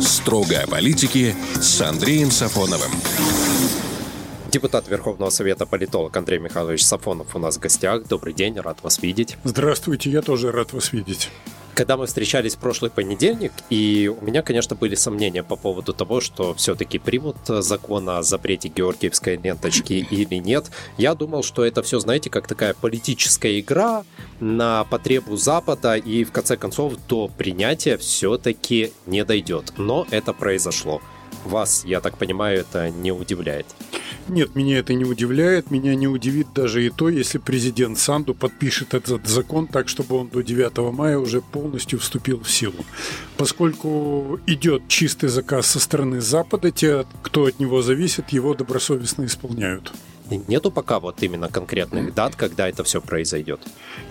Строго о политике с Андреем Сафоновым. Депутат Верховного Совета политолог Андрей Михайлович Сафонов у нас в гостях. Добрый день, рад вас видеть. Здравствуйте, я тоже рад вас видеть. Когда мы встречались в прошлый понедельник, и у меня, конечно, были сомнения по поводу того, что все-таки примут закон о запрете георгиевской ленточки или нет, я думал, что это все, знаете, как такая политическая игра на потребу Запада, и в конце концов до принятия все-таки не дойдет. Но это произошло. Вас, я так понимаю, это не удивляет. Нет, меня это не удивляет. Меня не удивит даже и то, если президент Санду подпишет этот закон так, чтобы он до 9 мая уже полностью вступил в силу. Поскольку идет чистый заказ со стороны Запада, те, кто от него зависит, его добросовестно исполняют. Нету пока вот именно конкретных дат, когда это все произойдет?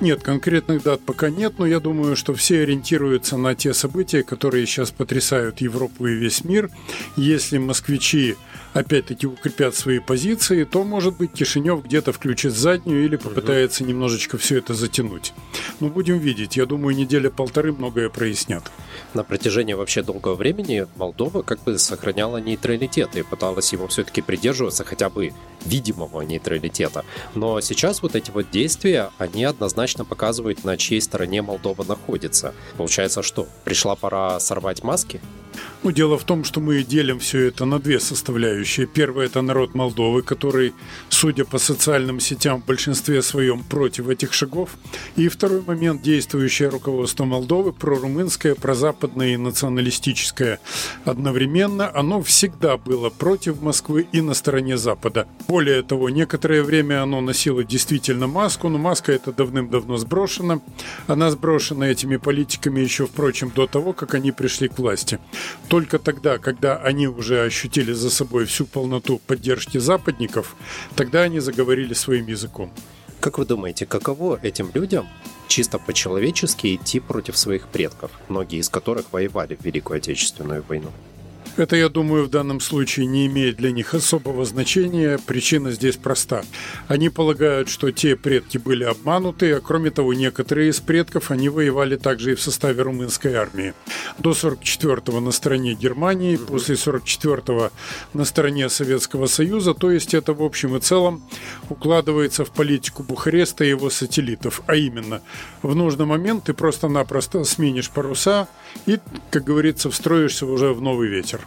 Нет, конкретных дат пока нет, но я думаю, что все ориентируются на те события, которые сейчас потрясают Европу и весь мир. Если москвичи опять-таки укрепят свои позиции, то, может быть, Кишинев где-то включит заднюю или попытается угу. немножечко все это затянуть. Но будем видеть. Я думаю, неделя-полторы многое прояснят. На протяжении вообще долгого времени Молдова как бы сохраняла нейтралитет и пыталась его все-таки придерживаться хотя бы видимого нейтралитета. Но сейчас вот эти вот действия, они однозначно показывают, на чьей стороне Молдова находится. Получается, что пришла пора сорвать маски? Ну, дело в том, что мы делим все это на две составляющие. Первое – это народ Молдовы, который, судя по социальным сетям, в большинстве своем против этих шагов. И второй момент – действующее руководство Молдовы, прорумынское, прозападное и националистическое. Одновременно оно всегда было против Москвы и на стороне Запада. Более того, некоторое время оно носило действительно маску, но маска эта давным-давно сброшена. Она сброшена этими политиками еще, впрочем, до того, как они пришли к власти. Только тогда, когда они уже ощутили за собой всю полноту поддержки западников, тогда они заговорили своим языком. Как вы думаете, каково этим людям чисто по-человечески идти против своих предков, многие из которых воевали в Великую Отечественную войну? Это, я думаю, в данном случае не имеет для них особого значения. Причина здесь проста. Они полагают, что те предки были обмануты, а кроме того, некоторые из предков они воевали также и в составе румынской армии. До 44-го на стороне Германии, после 44-го на стороне Советского Союза, то есть это в общем и целом укладывается в политику Бухареста и его сателлитов, а именно в нужный момент ты просто-напросто сменишь паруса и, как говорится, встроишься уже в новый ветер.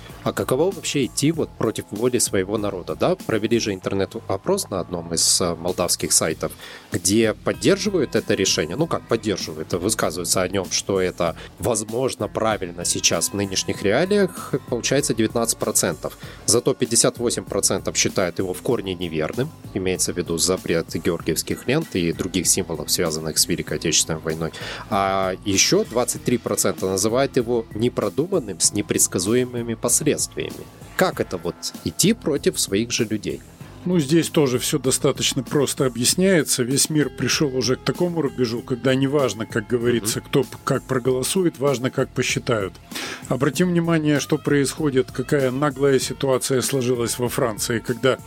А каково вообще идти вот против воли своего народа, да? Провели же интернет-опрос на одном из э, молдавских сайтов, где поддерживают это решение, ну как поддерживают, высказываются о нем, что это возможно правильно сейчас в нынешних реалиях, получается 19%. Зато 58% считают его в корне неверным, имеется в виду запрет георгиевских лент и других символов, связанных с Великой Отечественной войной. А еще 23% называют его непродуманным с непредсказуемыми последствиями последствиями. Как это вот идти против своих же людей? Ну, здесь тоже все достаточно просто объясняется. Весь мир пришел уже к такому рубежу, когда не важно, как говорится, кто как проголосует, важно, как посчитают. Обратим внимание, что происходит, какая наглая ситуация сложилась во Франции, когда,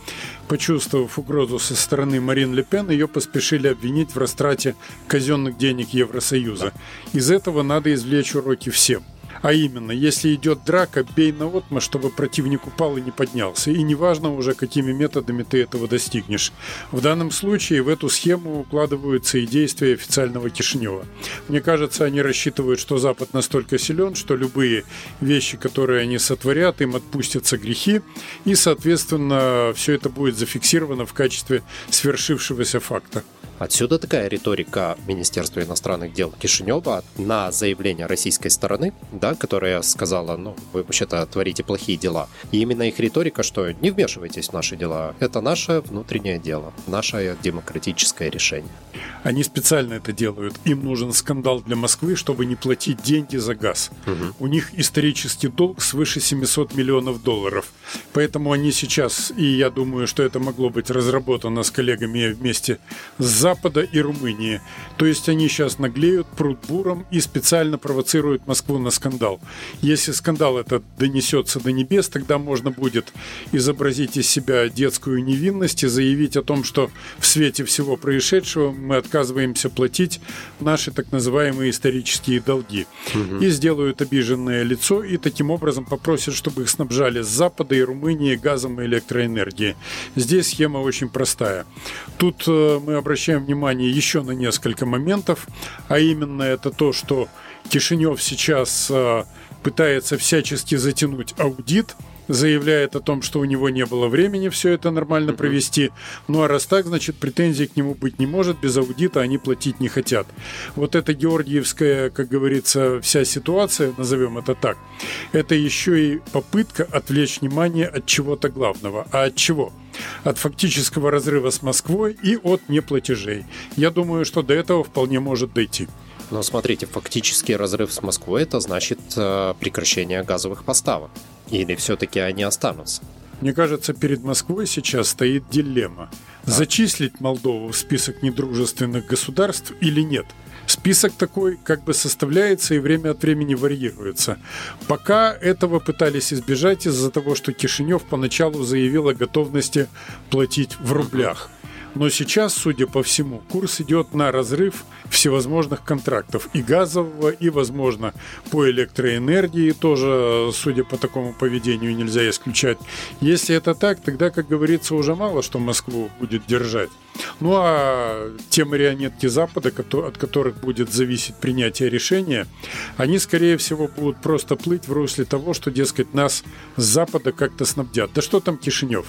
почувствовав угрозу со стороны Марин Ле Пен, ее поспешили обвинить в растрате казенных денег Евросоюза. Из этого надо извлечь уроки всем. А именно, если идет драка, бей на отма, чтобы противник упал и не поднялся. И неважно уже, какими методами ты этого достигнешь. В данном случае в эту схему укладываются и действия официального Кишинева. Мне кажется, они рассчитывают, что Запад настолько силен, что любые вещи, которые они сотворят, им отпустятся грехи, и, соответственно, все это будет зафиксировано в качестве свершившегося факта. Отсюда такая риторика Министерства иностранных дел Кишинева на заявление российской стороны, да, которая сказала, ну, вы вообще-то творите плохие дела. И именно их риторика, что не вмешивайтесь в наши дела, это наше внутреннее дело, наше демократическое решение. Они специально это делают. Им нужен скандал для Москвы, чтобы не платить деньги за газ. Угу. У них исторический долг свыше 700 миллионов долларов. Поэтому они сейчас, и я думаю, что это могло быть разработано с коллегами вместе с Запада и Румынии. То есть они сейчас наглеют, прут буром и специально провоцируют Москву на скандал. Скандал. Если скандал этот донесется до небес, тогда можно будет изобразить из себя детскую невинность и заявить о том, что в свете всего происшедшего мы отказываемся платить наши так называемые исторические долги. Угу. И сделают обиженное лицо и таким образом попросят, чтобы их снабжали с Запада и Румынии газом и электроэнергией. Здесь схема очень простая. Тут э, мы обращаем внимание еще на несколько моментов, а именно это то, что Кишинев сейчас э, пытается всячески затянуть аудит, заявляет о том, что у него не было времени все это нормально mm-hmm. провести. Ну а раз так, значит, претензий к нему быть не может, без аудита они платить не хотят. Вот эта георгиевская, как говорится, вся ситуация, назовем это так, это еще и попытка отвлечь внимание от чего-то главного. А от чего? От фактического разрыва с Москвой и от неплатежей. Я думаю, что до этого вполне может дойти. Но смотрите, фактический разрыв с Москвой это значит э, прекращение газовых поставок. Или все-таки они останутся? Мне кажется, перед Москвой сейчас стоит дилемма. Зачислить Молдову в список недружественных государств или нет? Список такой как бы составляется и время от времени варьируется. Пока этого пытались избежать из-за того, что Кишинев поначалу заявил о готовности платить в рублях. Но сейчас, судя по всему, курс идет на разрыв всевозможных контрактов и газового, и, возможно, по электроэнергии тоже, судя по такому поведению, нельзя исключать. Если это так, тогда, как говорится, уже мало что Москву будет держать. Ну а те марионетки Запада, от которых будет зависеть принятие решения, они, скорее всего, будут просто плыть в русле того, что, дескать, нас с Запада как-то снабдят. Да что там Кишинев?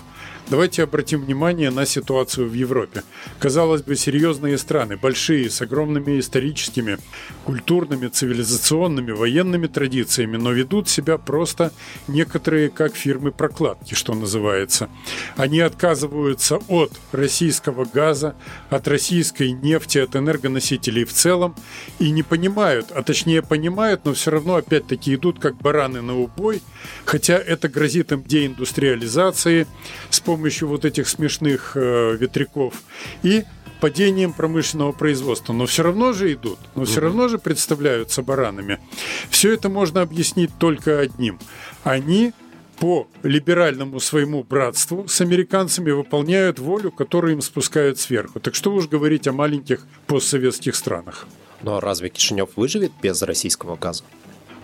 Давайте обратим внимание на ситуацию в Европе. Казалось бы, серьезные страны, большие, с огромными историческими, культурными, цивилизационными, военными традициями, но ведут себя просто некоторые как фирмы прокладки, что называется. Они отказываются от российского газа, от российской нефти, от энергоносителей в целом и не понимают, а точнее понимают, но все равно опять-таки идут как бараны на убой, хотя это грозит им деиндустриализацией с помощью помощью вот этих смешных э, ветряков и падением промышленного производства. Но все равно же идут, но все равно же представляются баранами. Все это можно объяснить только одним. Они по либеральному своему братству с американцами выполняют волю, которую им спускают сверху. Так что уж говорить о маленьких постсоветских странах. Но разве Кишинев выживет без российского газа?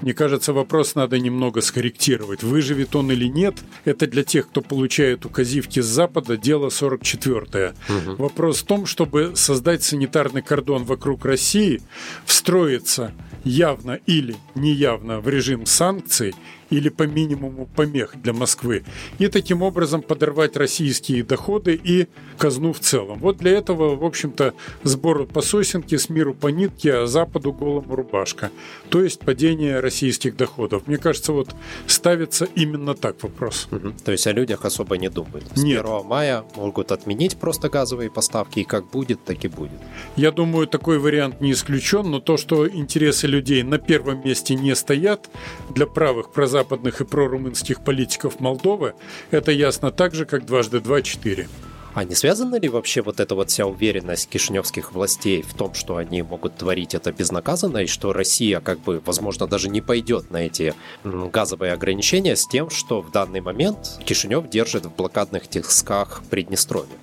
Мне кажется, вопрос надо немного скорректировать. Выживет он или нет, это для тех, кто получает указивки с Запада, дело 44-е. Угу. Вопрос в том, чтобы создать санитарный кордон вокруг России, встроиться явно или неявно в режим санкций или по минимуму помех для Москвы, и таким образом подорвать российские доходы и казну в целом. Вот для этого, в общем-то, сбор по сосенке, с миру по нитке, а Западу голому рубашка. То есть падение российских доходов. Мне кажется, вот ставится именно так вопрос. Угу. То есть о людях особо не думают. С Нет. 1 мая могут отменить просто газовые поставки, и как будет, так и будет. Я думаю, такой вариант не исключен, но то, что интересы людей на первом месте не стоят, для правых прозападных прозападных и прорумынских политиков Молдовы, это ясно так же, как дважды два – четыре. А не связана ли вообще вот эта вот вся уверенность кишиневских властей в том, что они могут творить это безнаказанно, и что Россия, как бы, возможно, даже не пойдет на эти газовые ограничения с тем, что в данный момент Кишинев держит в блокадных тисках Приднестровье?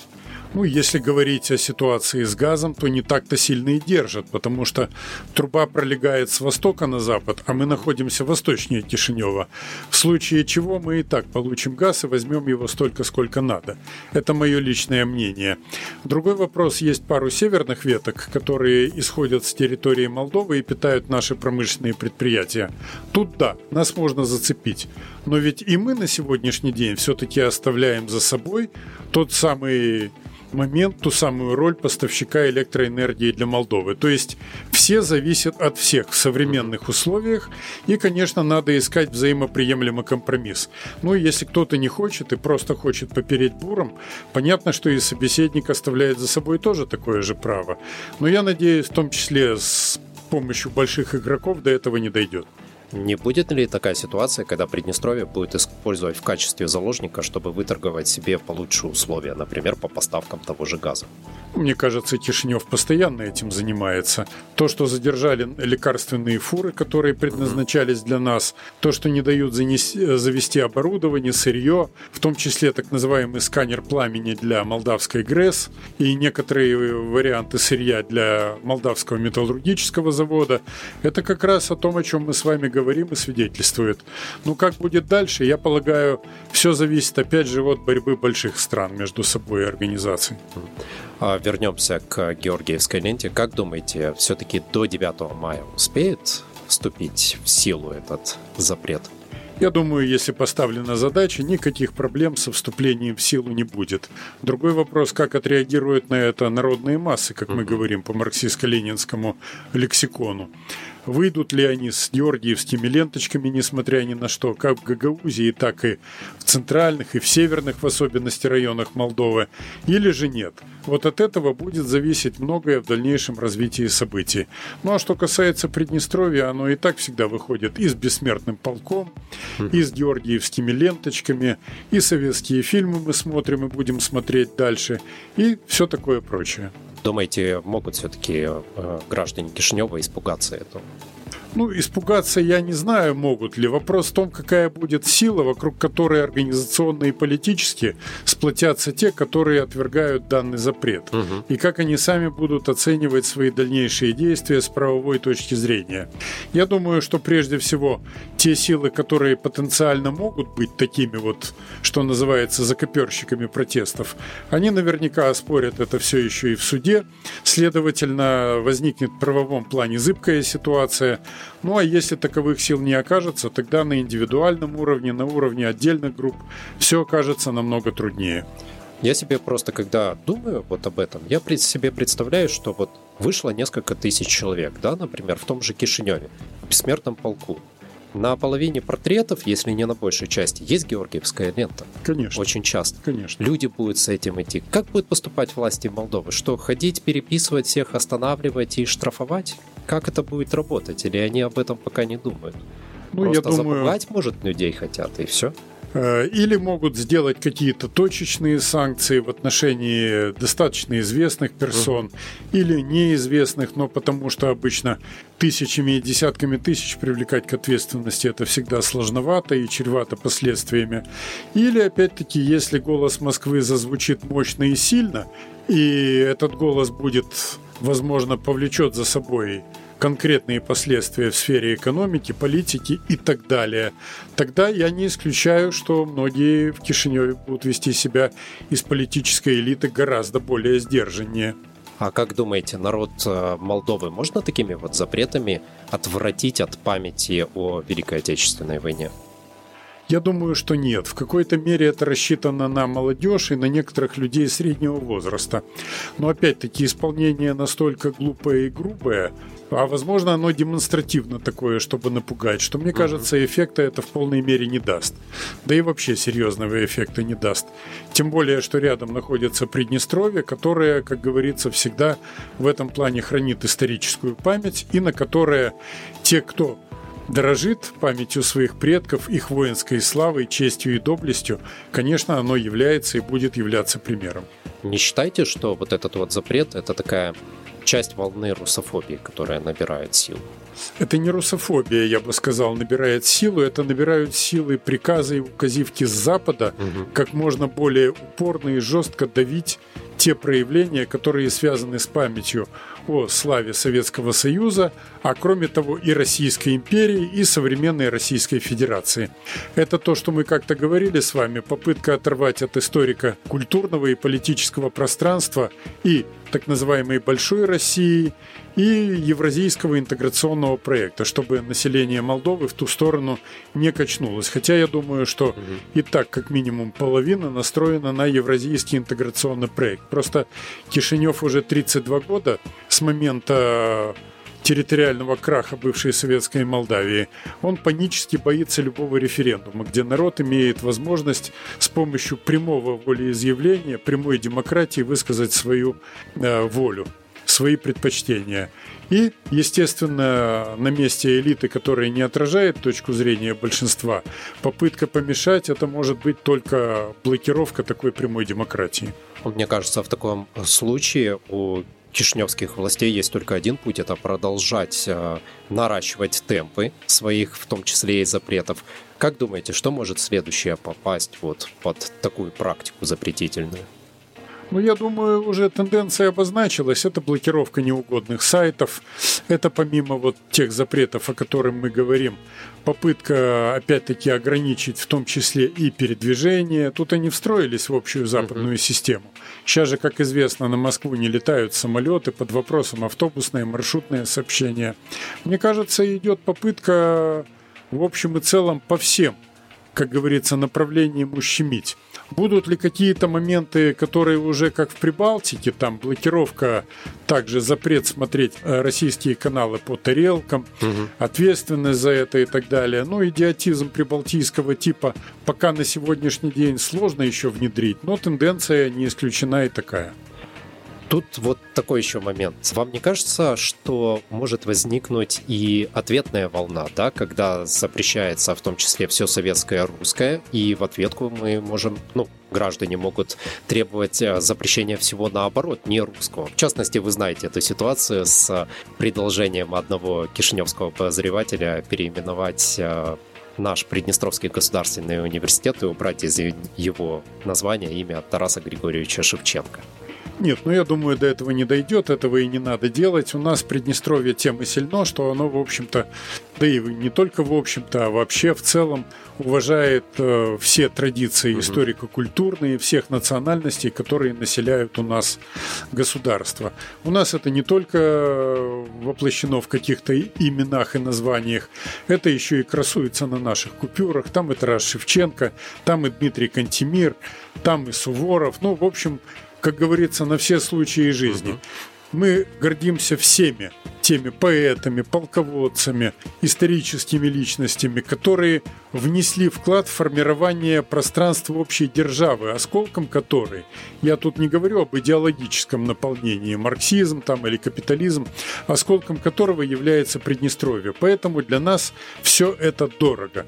Ну, если говорить о ситуации с газом, то не так-то сильно и держат, потому что труба пролегает с востока на запад, а мы находимся восточнее Кишинева. В случае чего мы и так получим газ и возьмем его столько, сколько надо. Это мое личное мнение. Другой вопрос, есть пару северных веток, которые исходят с территории Молдовы и питают наши промышленные предприятия. Тут да, нас можно зацепить. Но ведь и мы на сегодняшний день все-таки оставляем за собой тот самый момент ту самую роль поставщика электроэнергии для Молдовы. То есть все зависят от всех в современных условиях, и, конечно, надо искать взаимоприемлемый компромисс. Ну, если кто-то не хочет и просто хочет попереть буром, понятно, что и собеседник оставляет за собой тоже такое же право. Но я надеюсь, в том числе с помощью больших игроков до этого не дойдет. Не будет ли такая ситуация, когда Приднестровье будет использовать в качестве заложника, чтобы выторговать себе получше условия, например, по поставкам того же газа? Мне кажется, Кишинев постоянно этим занимается. То, что задержали лекарственные фуры, которые предназначались для нас, то, что не дают занести, завести оборудование, сырье, в том числе так называемый сканер пламени для молдавской ГРЭС и некоторые варианты сырья для молдавского металлургического завода, это как раз о том, о чем мы с вами говорим и свидетельствует. Ну, как будет дальше, я полагаю, все зависит опять же от борьбы больших стран между собой и организаций. А вернемся к Георгиевской ленте. Как думаете, все-таки до 9 мая успеет вступить в силу этот запрет? Я думаю, если поставлена задача, никаких проблем со вступлением в силу не будет. Другой вопрос, как отреагируют на это народные массы, как мы говорим по марксистско-ленинскому лексикону. Выйдут ли они с георгиевскими ленточками, несмотря ни на что, как в Гагаузии, так и в центральных и в северных, в особенности районах Молдовы, или же нет. Вот от этого будет зависеть многое в дальнейшем развитии событий. Ну а что касается Приднестровья, оно и так всегда выходит и с бессмертным полком, и с георгиевскими ленточками, и советские фильмы мы смотрим и будем смотреть дальше, и все такое прочее. Думаете, могут все-таки э, граждане Кишинева испугаться этого? Ну, испугаться я не знаю, могут ли. Вопрос в том, какая будет сила, вокруг которой организационно и политически сплотятся те, которые отвергают данный запрет. Угу. И как они сами будут оценивать свои дальнейшие действия с правовой точки зрения. Я думаю, что прежде всего те силы, которые потенциально могут быть такими вот, что называется, закоперщиками протестов, они наверняка оспорят это все еще и в суде. Следовательно, возникнет в правовом плане зыбкая ситуация – ну а если таковых сил не окажется, тогда на индивидуальном уровне, на уровне отдельных групп все окажется намного труднее. Я себе просто, когда думаю вот об этом, я себе представляю, что вот вышло несколько тысяч человек, да, например, в том же Кишиневе, в бессмертном полку. На половине портретов, если не на большей части, есть георгиевская лента. Конечно. Очень часто. Конечно. Люди будут с этим идти. Как будут поступать власти Молдовы? Что, ходить, переписывать всех, останавливать и штрафовать? Как это будет работать? Или они об этом пока не думают? Ну, Просто я думаю... запугать, может, людей хотят, и все? Э, или могут сделать какие-то точечные санкции в отношении достаточно известных персон uh-huh. или неизвестных, но потому что обычно тысячами и десятками тысяч привлекать к ответственности это всегда сложновато и чревато последствиями. Или, опять-таки, если голос Москвы зазвучит мощно и сильно, и этот голос будет, возможно, повлечет за собой конкретные последствия в сфере экономики, политики и так далее, тогда я не исключаю, что многие в Кишиневе будут вести себя из политической элиты гораздо более сдержаннее. А как думаете, народ э, Молдовы можно такими вот запретами отвратить от памяти о Великой Отечественной войне? Я думаю, что нет. В какой-то мере это рассчитано на молодежь и на некоторых людей среднего возраста. Но опять-таки исполнение настолько глупое и грубое, а возможно оно демонстративно такое, чтобы напугать, что мне кажется, эффекта это в полной мере не даст. Да и вообще серьезного эффекта не даст. Тем более, что рядом находится Приднестровье, которое, как говорится, всегда в этом плане хранит историческую память и на которое те, кто дорожит памятью своих предков, их воинской славой, честью и доблестью, конечно, оно является и будет являться примером. Не считайте, что вот этот вот запрет – это такая часть волны русофобии, которая набирает силу? Это не русофобия, я бы сказал, набирает силу. Это набирают силы приказы и указивки с Запада, угу. как можно более упорно и жестко давить те проявления, которые связаны с памятью о славе Советского Союза, а кроме того и Российской империи, и современной Российской Федерации. Это то, что мы как-то говорили с вами, попытка оторвать от историка культурного и политического пространства и так называемой Большой России и Евразийского интеграционного проекта, чтобы население Молдовы в ту сторону не качнулось. Хотя я думаю, что и так как минимум половина настроена на Евразийский интеграционный проект. Просто Кишинев уже 32 года с момента территориального краха бывшей советской Молдавии, он панически боится любого референдума, где народ имеет возможность с помощью прямого волеизъявления, прямой демократии высказать свою э, волю свои предпочтения. И, естественно, на месте элиты, которая не отражает точку зрения большинства, попытка помешать это может быть только блокировка такой прямой демократии. Мне кажется, в таком случае у кишневских властей есть только один путь, это продолжать э, наращивать темпы своих, в том числе и запретов. Как думаете, что может следующее попасть вот под такую практику запретительную? Ну, я думаю, уже тенденция обозначилась. Это блокировка неугодных сайтов. Это помимо вот тех запретов, о которых мы говорим, попытка, опять-таки, ограничить в том числе и передвижение. Тут они встроились в общую западную uh-huh. систему. Сейчас же, как известно, на Москву не летают самолеты под вопросом автобусное, маршрутное сообщение. Мне кажется, идет попытка в общем и целом по всем, как говорится, направлениям ущемить. Будут ли какие-то моменты, которые уже как в Прибалтике, там блокировка, также запрет смотреть э, российские каналы по тарелкам, угу. ответственность за это и так далее. Ну, идиотизм прибалтийского типа пока на сегодняшний день сложно еще внедрить, но тенденция не исключена и такая. Тут вот такой еще момент. Вам не кажется, что может возникнуть и ответная волна, да, когда запрещается в том числе все советское русское, и в ответку мы можем, ну, граждане могут требовать э, запрещения всего наоборот, не русского. В частности, вы знаете эту ситуацию с предложением одного кишиневского обозревателя переименовать э, наш Приднестровский государственный университет и убрать из его названия имя Тараса Григорьевича Шевченко. Нет, ну я думаю, до этого не дойдет, этого и не надо делать. У нас Приднестровье тем и сильно, что оно, в общем-то, да и не только в общем-то, а вообще в целом уважает э, все традиции угу. историко-культурные всех национальностей, которые населяют у нас государство. У нас это не только воплощено в каких-то именах и названиях, это еще и красуется на наших купюрах. Там и Тарас Шевченко, там и Дмитрий Кантемир, там и Суворов. Ну, в общем, как говорится, на все случаи жизни. Мы гордимся всеми теми поэтами, полководцами, историческими личностями, которые внесли вклад в формирование пространства общей державы, осколком которой, я тут не говорю об идеологическом наполнении, марксизм там или капитализм, осколком которого является Приднестровье. Поэтому для нас все это дорого.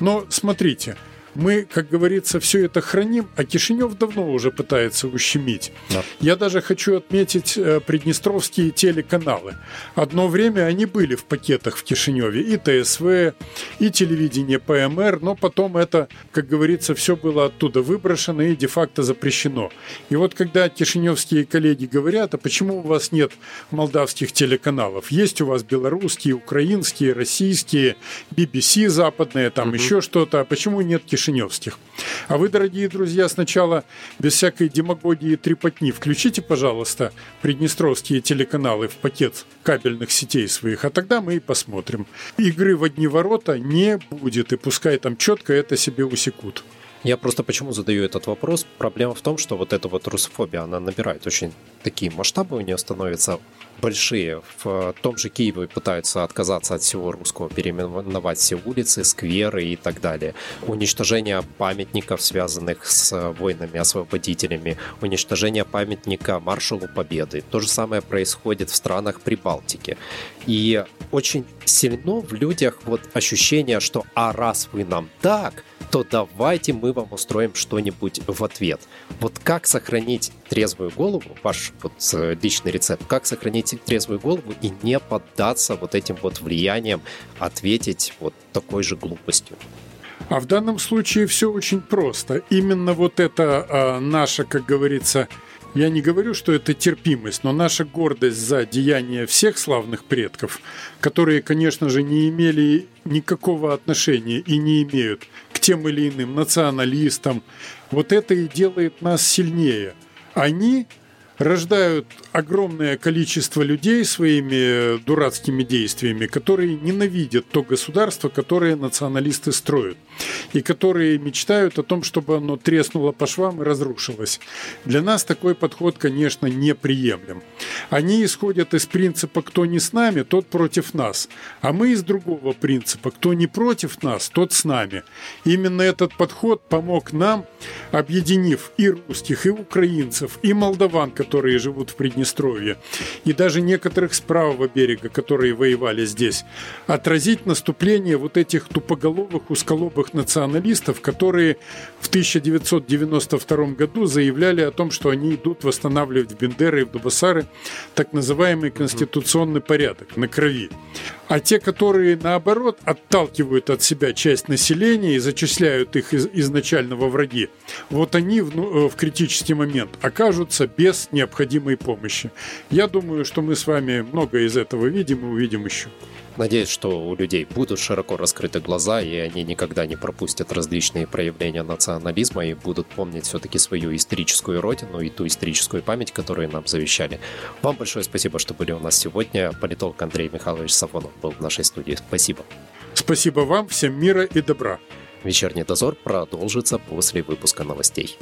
Но смотрите, мы, как говорится, все это храним, а Кишинев давно уже пытается ущемить. Да. Я даже хочу отметить э, приднестровские телеканалы. Одно время они были в пакетах в Кишиневе, и ТСВ, и телевидение ПМР, но потом это, как говорится, все было оттуда выброшено и де-факто запрещено. И вот когда кишиневские коллеги говорят, а почему у вас нет молдавских телеканалов? Есть у вас белорусские, украинские, российские, BBC западные, там угу. еще что-то, а почему нет Кишинева? Кишиневских. А вы, дорогие друзья, сначала без всякой демагогии и трепотни включите, пожалуйста, приднестровские телеканалы в пакет кабельных сетей своих, а тогда мы и посмотрим. Игры в одни ворота не будет, и пускай там четко это себе усекут. Я просто почему задаю этот вопрос? Проблема в том, что вот эта вот русофобия, она набирает очень такие масштабы, у нее становятся большие. В том же Киеве пытаются отказаться от всего русского, переименовать все улицы, скверы и так далее. Уничтожение памятников, связанных с войнами-освободителями, уничтожение памятника маршалу Победы. То же самое происходит в странах Прибалтики. И очень сильно в людях вот ощущение, что а раз вы нам так, то давайте мы вам устроим что-нибудь в ответ. Вот как сохранить трезвую голову, ваш вот э, личный рецепт, как сохранить трезвую голову и не поддаться вот этим вот влияниям, ответить вот такой же глупостью? А в данном случае все очень просто. Именно вот это а, наша, как говорится, я не говорю, что это терпимость, но наша гордость за деяния всех славных предков, которые, конечно же, не имели никакого отношения и не имеют тем или иным националистам, вот это и делает нас сильнее. Они рождают огромное количество людей своими дурацкими действиями, которые ненавидят то государство, которое националисты строят, и которые мечтают о том, чтобы оно треснуло по швам и разрушилось. Для нас такой подход, конечно, неприемлем. Они исходят из принципа «кто не с нами, тот против нас», а мы из другого принципа «кто не против нас, тот с нами». Именно этот подход помог нам, объединив и русских, и украинцев, и молдаван, которые живут в Приднестровье, и даже некоторых с правого берега, которые воевали здесь, отразить наступление вот этих тупоголовых, узколобых националистов, которые в 1992 году заявляли о том, что они идут восстанавливать в Бендеры и в Дубасары так называемый конституционный порядок на крови. А те, которые, наоборот, отталкивают от себя часть населения и зачисляют их из, изначально во враги, вот они в, ну, в критический момент окажутся без необходимой помощи. Я думаю, что мы с вами много из этого видим и увидим еще. Надеюсь, что у людей будут широко раскрыты глаза, и они никогда не пропустят различные проявления национализма и будут помнить все-таки свою историческую родину и ту историческую память, которую нам завещали. Вам большое спасибо, что были у нас сегодня. Политолог Андрей Михайлович Сафонов был в нашей студии. Спасибо. Спасибо вам, всем мира и добра. Вечерний дозор продолжится после выпуска новостей.